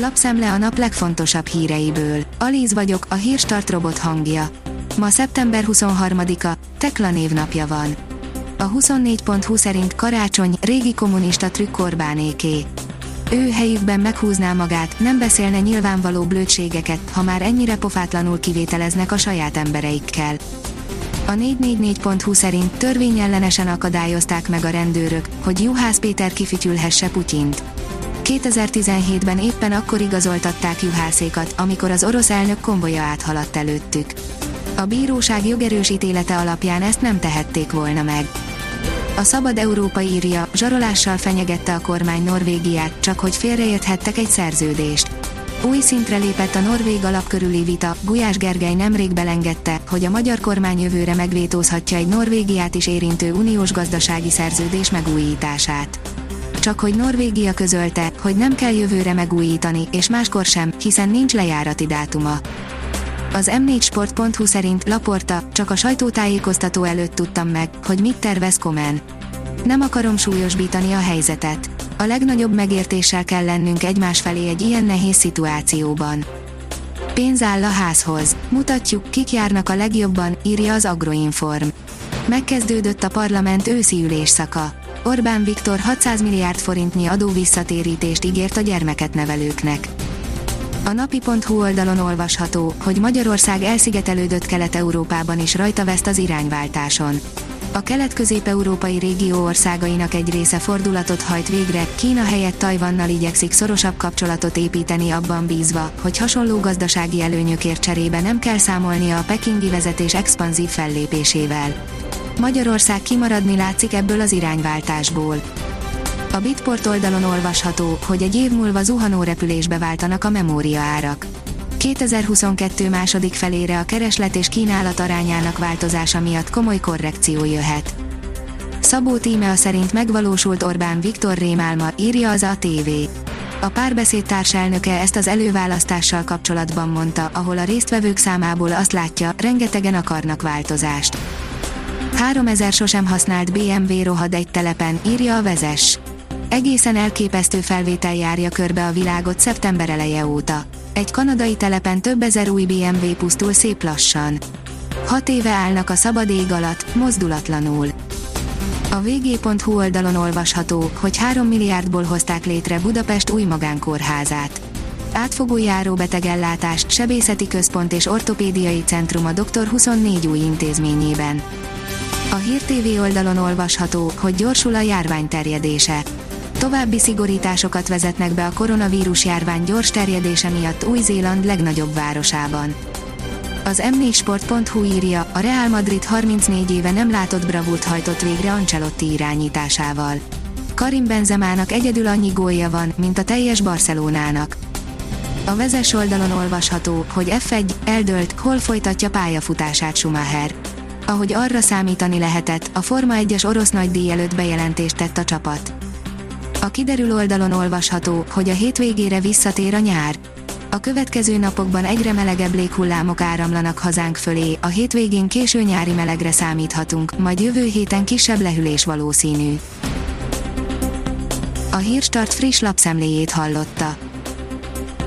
Lapszemle a nap legfontosabb híreiből. Alíz vagyok, a hírstart robot hangja. Ma szeptember 23-a, Tekla névnapja van. A 24.20 szerint karácsony, régi kommunista trükk Orbánéké. Ő helyükben meghúzná magát, nem beszélne nyilvánvaló blödségeket, ha már ennyire pofátlanul kivételeznek a saját embereikkel. A 444.hu szerint törvényellenesen akadályozták meg a rendőrök, hogy Juhász Péter kifütyülhesse Putyint. 2017-ben éppen akkor igazoltatták Juhászékat, amikor az orosz elnök konvoja áthaladt előttük. A bíróság jogerős ítélete alapján ezt nem tehették volna meg. A Szabad Európa írja, zsarolással fenyegette a kormány Norvégiát, csak hogy félreérthettek egy szerződést. Új szintre lépett a norvég alap körüli vita, Gulyás Gergely nemrég belengedte, hogy a magyar kormány jövőre megvétózhatja egy Norvégiát is érintő uniós gazdasági szerződés megújítását. Csak hogy Norvégia közölte, hogy nem kell jövőre megújítani, és máskor sem, hiszen nincs lejárati dátuma. Az m4sport.hu szerint Laporta, csak a sajtótájékoztató előtt tudtam meg, hogy mit tervez Komen. Nem akarom súlyosbítani a helyzetet. A legnagyobb megértéssel kell lennünk egymás felé egy ilyen nehéz szituációban. Pénz áll a házhoz. Mutatjuk, kik járnak a legjobban, írja az Agroinform. Megkezdődött a parlament őszi ülésszaka. Orbán Viktor 600 milliárd forintnyi adó visszatérítést ígért a gyermeket nevelőknek. A napi.hu oldalon olvasható, hogy Magyarország elszigetelődött Kelet-Európában is rajta veszt az irányváltáson. A kelet-közép-európai régió országainak egy része fordulatot hajt végre, Kína helyett Tajvannal igyekszik szorosabb kapcsolatot építeni abban bízva, hogy hasonló gazdasági előnyökért cserébe nem kell számolnia a pekingi vezetés expanzív fellépésével. Magyarország kimaradni látszik ebből az irányváltásból. A Bitport oldalon olvasható, hogy egy év múlva zuhanó repülésbe váltanak a memória árak. 2022 második felére a kereslet és kínálat arányának változása miatt komoly korrekció jöhet. Szabó Tímea szerint megvalósult Orbán Viktor rémálma, írja az ATV. A párbeszéd társelnöke ezt az előválasztással kapcsolatban mondta, ahol a résztvevők számából azt látja, rengetegen akarnak változást. 3000 sosem használt BMW rohad egy telepen, írja a vezes. Egészen elképesztő felvétel járja körbe a világot szeptember eleje óta. Egy kanadai telepen több ezer új BMW pusztul szép lassan. Hat éve állnak a szabad ég alatt, mozdulatlanul. A vg.hu oldalon olvasható, hogy 3 milliárdból hozták létre Budapest új magánkórházát. Átfogó járóbetegellátást, sebészeti központ és ortopédiai centrum a Dr. 24 új intézményében. A Hír TV oldalon olvasható, hogy gyorsul a járvány terjedése. További szigorításokat vezetnek be a koronavírus járvány gyors terjedése miatt Új-Zéland legnagyobb városában. Az m4sport.hu írja, a Real Madrid 34 éve nem látott bravúrt hajtott végre Ancelotti irányításával. Karim Benzemának egyedül annyi gólja van, mint a teljes Barcelonának. A vezes oldalon olvasható, hogy F1 eldölt, hol folytatja pályafutását Schumacher. Ahogy arra számítani lehetett, a Forma 1-es orosz nagydíj előtt bejelentést tett a csapat. A kiderül oldalon olvasható, hogy a hétvégére visszatér a nyár. A következő napokban egyre melegebb léghullámok áramlanak hazánk fölé, a hétvégén késő nyári melegre számíthatunk, majd jövő héten kisebb lehűlés valószínű. A Hírstart friss lapszemléjét hallotta.